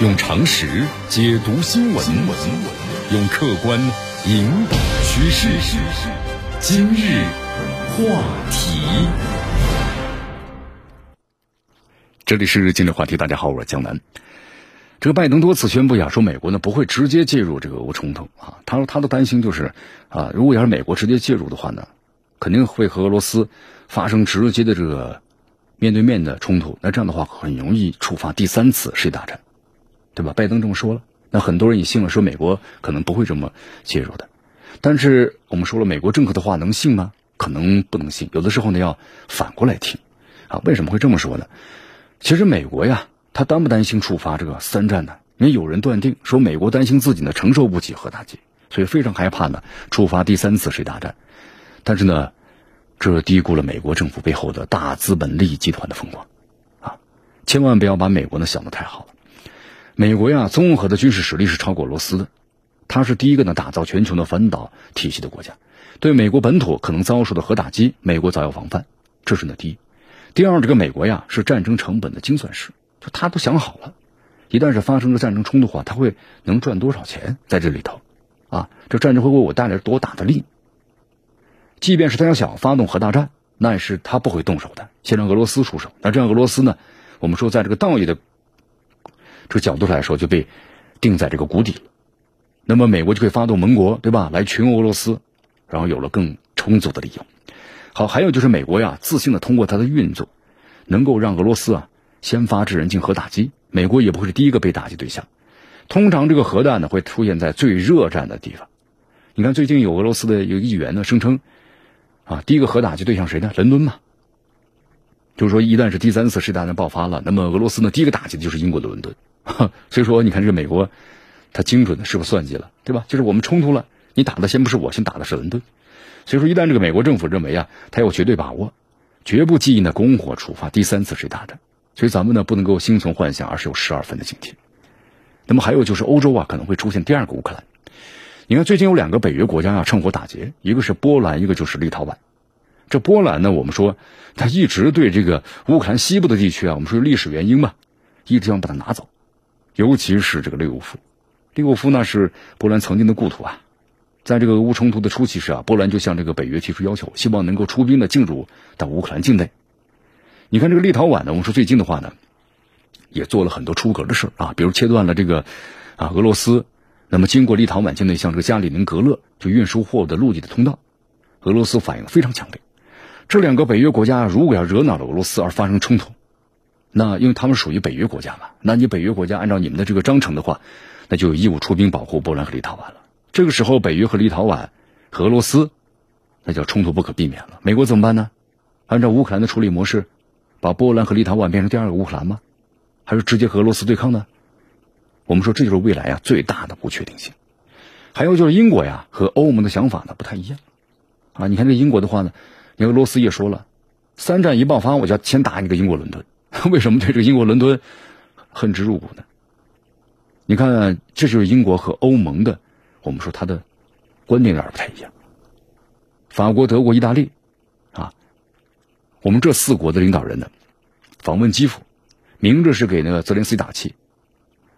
用常识解读新闻，用客观引导趋势。今日话题，这里是今日话题。大家好，我是江南。这个拜登多次宣布呀，说美国呢不会直接介入这个俄乌冲突啊。他说他的担心就是啊，如果要是美国直接介入的话呢，肯定会和俄罗斯发生直接的这个面对面的冲突。那这样的话，很容易触发第三次世界大战。对吧？拜登这么说了，那很多人也信了，说美国可能不会这么介入的。但是我们说了，美国政客的话能信吗？可能不能信。有的时候呢，要反过来听啊。为什么会这么说呢？其实美国呀，他担不担心触发这个三战呢？因为有人断定说，美国担心自己呢承受不起核打击，所以非常害怕呢触发第三次世界大战。但是呢，这低估了美国政府背后的大资本利益集团的风光啊！千万不要把美国呢想得太好了。美国呀，综合的军事实力是超过俄罗斯的，它是第一个呢打造全球的反导体系的国家。对美国本土可能遭受的核打击，美国早有防范，这是呢第一。第二，这个美国呀是战争成本的精算师，就他都想好了，一旦是发生了战争冲突的话，他会能赚多少钱在这里头，啊，这战争会为我带来多大的利？即便是他要想发动核大战，那也是他不会动手的，先让俄罗斯出手。那这样俄罗斯呢，我们说在这个道义的。这个角度来说，就被定在这个谷底了。那么，美国就可以发动盟国，对吧？来群殴俄罗斯，然后有了更充足的理由。好，还有就是美国呀，自信的通过它的运作，能够让俄罗斯啊先发制人进核打击，美国也不会是第一个被打击对象。通常这个核弹呢会出现在最热战的地方。你看，最近有俄罗斯的有议员呢声称，啊，第一个核打击对象谁呢？伦敦嘛。就是说，一旦是第三次世界大战爆发了，那么俄罗斯呢第一个打击的就是英国的伦敦。所以说，你看这个美国，他精准的是不是算计了，对吧？就是我们冲突了，你打的先不是我，先打的是伦敦。所以说，一旦这个美国政府认为啊，他有绝对把握，绝不计呢拱火触发第三次世界大战。所以咱们呢不能够心存幻想，而是有十二分的警惕。那么还有就是欧洲啊可能会出现第二个乌克兰。你看最近有两个北约国家啊趁火打劫，一个是波兰，一个就是立陶宛。这波兰呢，我们说他一直对这个乌克兰西部的地区啊，我们说历史原因嘛，一直想把它拿走。尤其是这个利沃夫，利沃夫那是波兰曾经的故土啊。在这个俄乌冲突的初期时啊，波兰就向这个北约提出要求，希望能够出兵的进入到乌克兰境内。你看这个立陶宛呢，我们说最近的话呢，也做了很多出格的事啊，比如切断了这个啊俄罗斯，那么经过立陶宛境内向这个加里宁格勒就运输货物的陆地的通道，俄罗斯反应非常强烈。这两个北约国家如果要惹恼了俄罗斯而发生冲突。那因为他们属于北约国家嘛，那你北约国家按照你们的这个章程的话，那就有义务出兵保护波兰和立陶宛了。这个时候，北约和立陶宛和俄罗斯，那叫冲突不可避免了。美国怎么办呢？按照乌克兰的处理模式，把波兰和立陶宛变成第二个乌克兰吗？还是直接和俄罗斯对抗呢？我们说这就是未来啊最大的不确定性。还有就是英国呀和欧盟的想法呢不太一样啊。你看这英国的话呢，你俄罗斯也说了，三战一爆发，我就要先打你个英国伦敦。为什么对这个英国伦敦恨之入骨呢？你看，这就是英国和欧盟的，我们说他的观点有点不太一样。法国、德国、意大利啊，我们这四国的领导人呢，访问基辅，明着是给那个泽连斯基打气，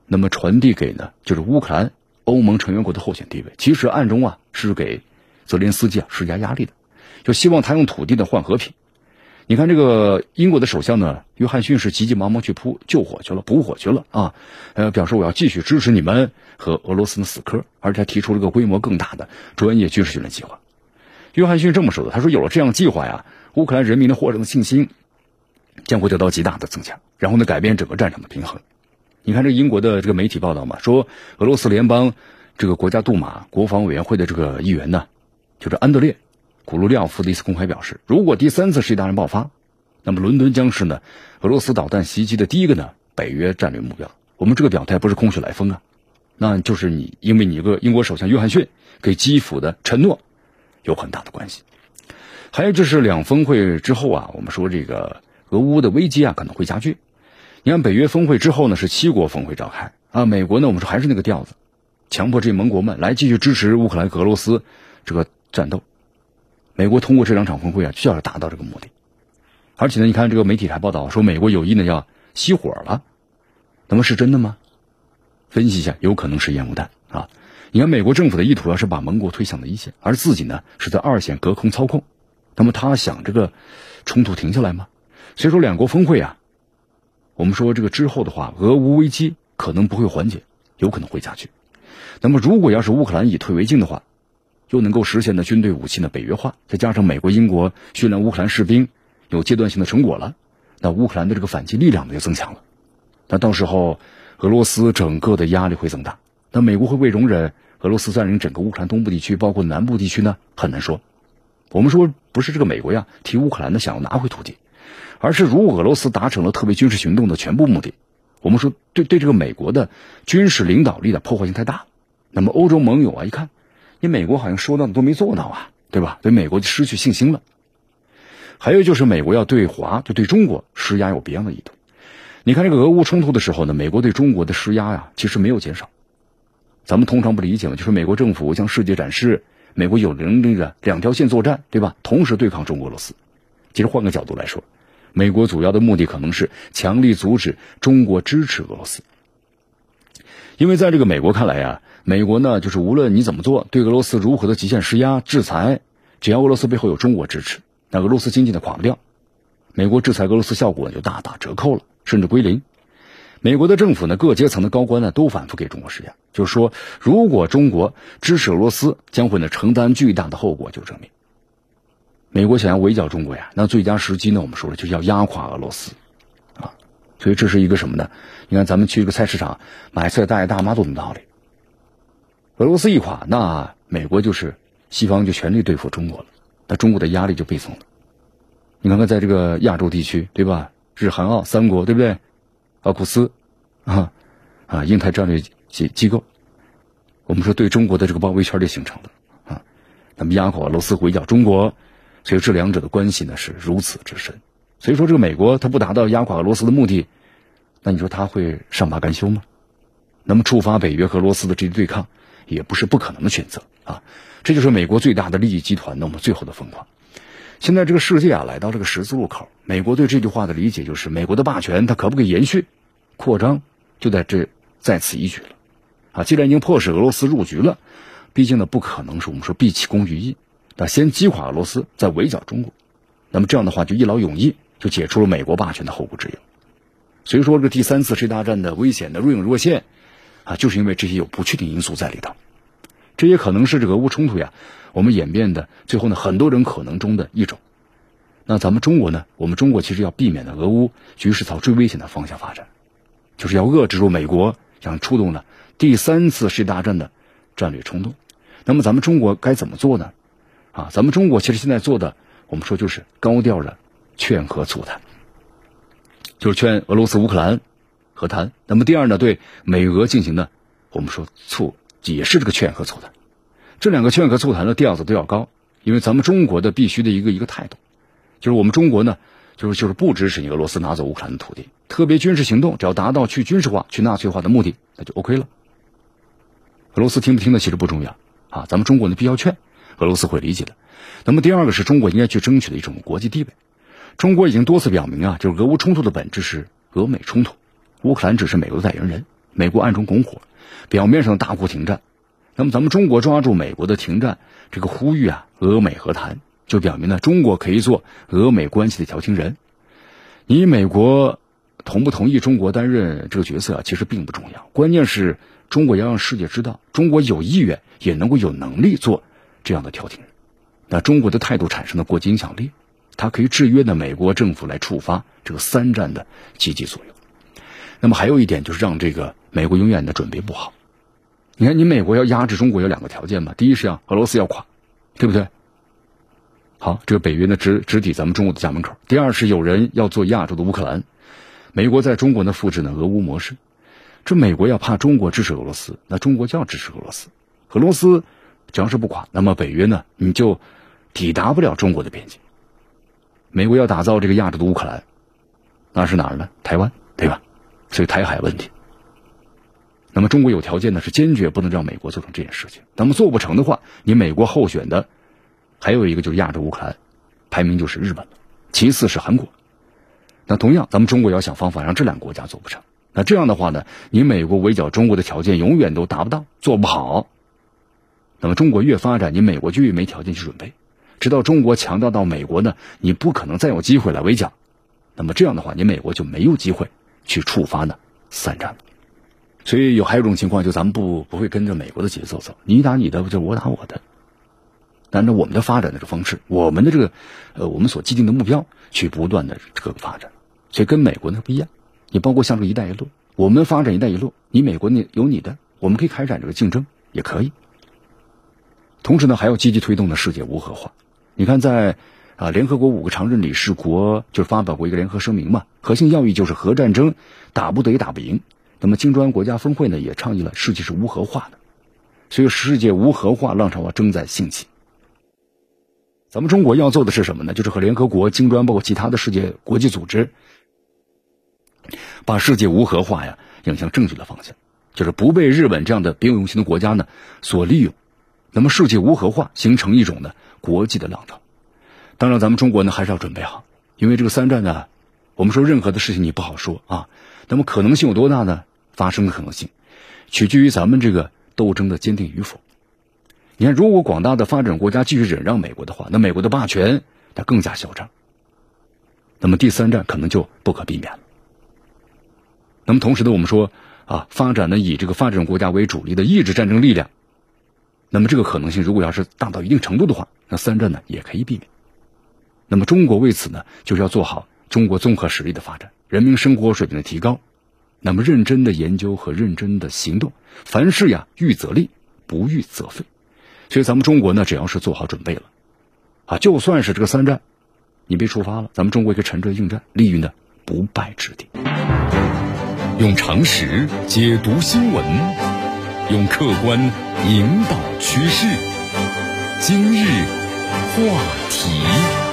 那么传递给呢就是乌克兰欧盟成员国的候选地位，其实暗中啊是给泽连斯基啊施加压力的，就希望他用土地的换和平。你看这个英国的首相呢，约翰逊是急急忙忙去扑救火去了，补火去了啊，呃，表示我要继续支持你们和俄罗斯的死磕，而且他提出了个规模更大的专业军事训练计划。约翰逊这么说的，他说有了这样计划呀，乌克兰人民的获胜的信心将会得到极大的增强，然后呢，改变整个战场的平衡。你看这英国的这个媒体报道嘛，说俄罗斯联邦这个国家杜马国防委员会的这个议员呢，就是安德烈。古鲁廖夫的一次公开表示，如果第三次世界大战爆发，那么伦敦将是呢俄罗斯导弹袭击的第一个呢北约战略目标。我们这个表态不是空穴来风啊，那就是你因为你一个英国首相约翰逊给基辅的承诺有很大的关系。还有就是两峰会之后啊，我们说这个俄乌的危机啊可能会加剧。你看北约峰会之后呢是七国峰会召开啊，美国呢我们说还是那个调子，强迫这些盟国们来继续支持乌克兰和俄罗斯这个战斗。美国通过这两场峰会啊，就要达到这个目的，而且呢，你看这个媒体还报道说，美国有意呢要熄火了，那么是真的吗？分析一下，有可能是烟雾弹啊。你看，美国政府的意图要是把盟国推向了一线，而自己呢是在二线隔空操控，那么他想这个冲突停下来吗？所以说，两国峰会啊，我们说这个之后的话，俄乌危机可能不会缓解，有可能会加剧。那么，如果要是乌克兰以退为进的话，又能够实现的军队武器的北约化，再加上美国、英国训练乌克兰士兵有阶段性的成果了，那乌克兰的这个反击力量呢就增强了。那到时候，俄罗斯整个的压力会增大。那美国会不会容忍俄罗斯占领整个乌克兰东部地区，包括南部地区呢？很难说。我们说不是这个美国呀，替乌克兰呢想要拿回土地。而是，如果俄罗斯达成了特别军事行动的全部目的，我们说对对这个美国的军事领导力的破坏性太大了。那么欧洲盟友啊，一看，你美国好像说到的都没做到啊，对吧？对美国就失去信心了。还有就是美国要对华，就对中国施压有别样的意图。你看这个俄乌冲突的时候呢，美国对中国的施压呀，其实没有减少。咱们通常不理解嘛，就是美国政府向世界展示美国有能力的两条线作战，对吧？同时对抗中国俄罗斯。其实换个角度来说。美国主要的目的可能是强力阻止中国支持俄罗斯，因为在这个美国看来呀，美国呢就是无论你怎么做，对俄罗斯如何的极限施压制裁，只要俄罗斯背后有中国支持，那俄罗斯经济呢垮不掉，美国制裁俄罗斯效果就大打折扣了，甚至归零。美国的政府呢，各阶层的高官呢都反复给中国施压，就是说，如果中国支持俄罗斯，将会呢承担巨大的后果，就证明。美国想要围剿中国呀，那最佳时机呢？我们说了，就是要压垮俄罗斯，啊，所以这是一个什么呢？你看，咱们去一个菜市场买菜，大爷大妈都懂道理。俄罗斯一垮，那美国就是西方就全力对付中国了，那中国的压力就倍增了。你看看，在这个亚洲地区，对吧？日韩澳三国，对不对？奥库斯，啊啊，印太战略机机构，我们说对中国的这个包围圈就形成了啊。那么压垮俄罗斯，围剿中国。所以这两者的关系呢是如此之深，所以说这个美国他不达到压垮俄罗斯的目的，那你说他会善罢甘休吗？那么触发北约和俄罗斯的这一对抗也不是不可能的选择啊！这就是美国最大的利益集团那么最后的疯狂。现在这个世界啊来到这个十字路口，美国对这句话的理解就是美国的霸权它可不可以延续扩张，就在这在此一举了啊！既然已经迫使俄罗斯入局了，毕竟呢不可能是我们说毕其功于一。那先击垮俄罗斯，再围剿中国，那么这样的话就一劳永逸，就解除了美国霸权的后顾之忧。所以说，这第三次世界大战的危险的若隐若现，啊，就是因为这些有不确定因素在里头。这也可能是这个俄乌冲突呀，我们演变的最后呢，很多人可能中的一种。那咱们中国呢，我们中国其实要避免的俄乌局势朝最危险的方向发展，就是要遏制住美国想触动的第三次世界大战的战略冲动。那么咱们中国该怎么做呢？啊，咱们中国其实现在做的，我们说就是高调的劝和促谈，就是劝俄罗斯、乌克兰和谈。那么第二呢，对美俄进行的，我们说促也是这个劝和促谈。这两个劝和促谈的调子都要高，因为咱们中国的必须的一个一个态度，就是我们中国呢，就是就是不支持你俄罗斯拿走乌克兰的土地，特别军事行动只要达到去军事化、去纳粹化的目的，那就 OK 了。俄罗斯听不听的其实不重要啊，咱们中国呢必要劝。俄罗斯会理解的。那么第二个是中国应该去争取的一种国际地位。中国已经多次表明啊，就是俄乌冲突的本质是俄美冲突，乌克兰只是美国的代言人，美国暗中拱火，表面上大呼停战。那么咱们中国抓住美国的停战这个呼吁啊，俄美和谈，就表明呢，中国可以做俄美关系的调停人。你美国同不同意中国担任这个角色啊，其实并不重要，关键是中国要让世界知道，中国有意愿也能够有能力做。这样的调停，那中国的态度产生的国际影响力，它可以制约呢美国政府来触发这个三战的积极作用。那么还有一点就是让这个美国永远的准备不好。你看，你美国要压制中国有两个条件嘛，第一是要俄罗斯要垮，对不对？好，这个北约呢直直抵咱们中国的家门口。第二是有人要做亚洲的乌克兰，美国在中国呢复制呢俄乌模式。这美国要怕中国支持俄罗斯，那中国就要支持俄罗斯，俄罗斯。只要是不垮，那么北约呢，你就抵达不了中国的边境。美国要打造这个亚洲的乌克兰，那是哪儿呢？台湾，对吧？所以台海问题。那么中国有条件呢，是坚决不能让美国做成这件事情。那么做不成的话，你美国候选的还有一个就是亚洲乌克兰，排名就是日本，其次是韩国。那同样，咱们中国要想方法让这两个国家做不成。那这样的话呢，你美国围剿中国的条件永远都达不到，做不好。那么中国越发展，你美国就越没条件去准备，直到中国强大到美国呢，你不可能再有机会来围剿。那么这样的话，你美国就没有机会去触发呢三战。所以有还有一种情况，就咱们不不会跟着美国的节奏走，你打你的，就我打我的，按照我们的发展的这个方式，我们的这个呃我们所既定的目标去不断的这个发展，所以跟美国呢不一样。你包括像这个“一带一路”，我们发展“一带一路”，你美国你有你的，我们可以开展这个竞争，也可以。同时呢，还要积极推动的世界无核化。你看，在啊联合国五个常任理事国就发表过一个联合声明嘛，核心要义就是核战争打不得也打不赢。那么金砖国家峰会呢，也倡议了世界是无核化的，所以世界无核化浪潮啊正在兴起。咱们中国要做的是什么呢？就是和联合国、金砖包括其他的世界国际组织，把世界无核化呀引向正确的方向，就是不被日本这样的别有用心的国家呢所利用。那么世界无核化形成一种呢国际的浪潮。当然，咱们中国呢还是要准备好，因为这个三战呢，我们说任何的事情你不好说啊。那么可能性有多大呢？发生的可能性，取决于咱们这个斗争的坚定与否。你看，如果广大的发展国家继续忍让美国的话，那美国的霸权它更加嚣张。那么第三战可能就不可避免了。那么同时呢，我们说啊，发展呢以这个发展国家为主力的抑制战争力量，那么这个可能性如果要是大到一定程度的话，那三战呢也可以避免。那么中国为此呢，就是要做好中国综合实力的发展。人民生活水平的提高，那么认真的研究和认真的行动，凡事呀预则立，不预则废。所以咱们中国呢，只要是做好准备了，啊，就算是这个三战，你别触发了，咱们中国可以沉着应战，立于呢不败之地。用常识解读新闻，用客观引导趋势。今日话题。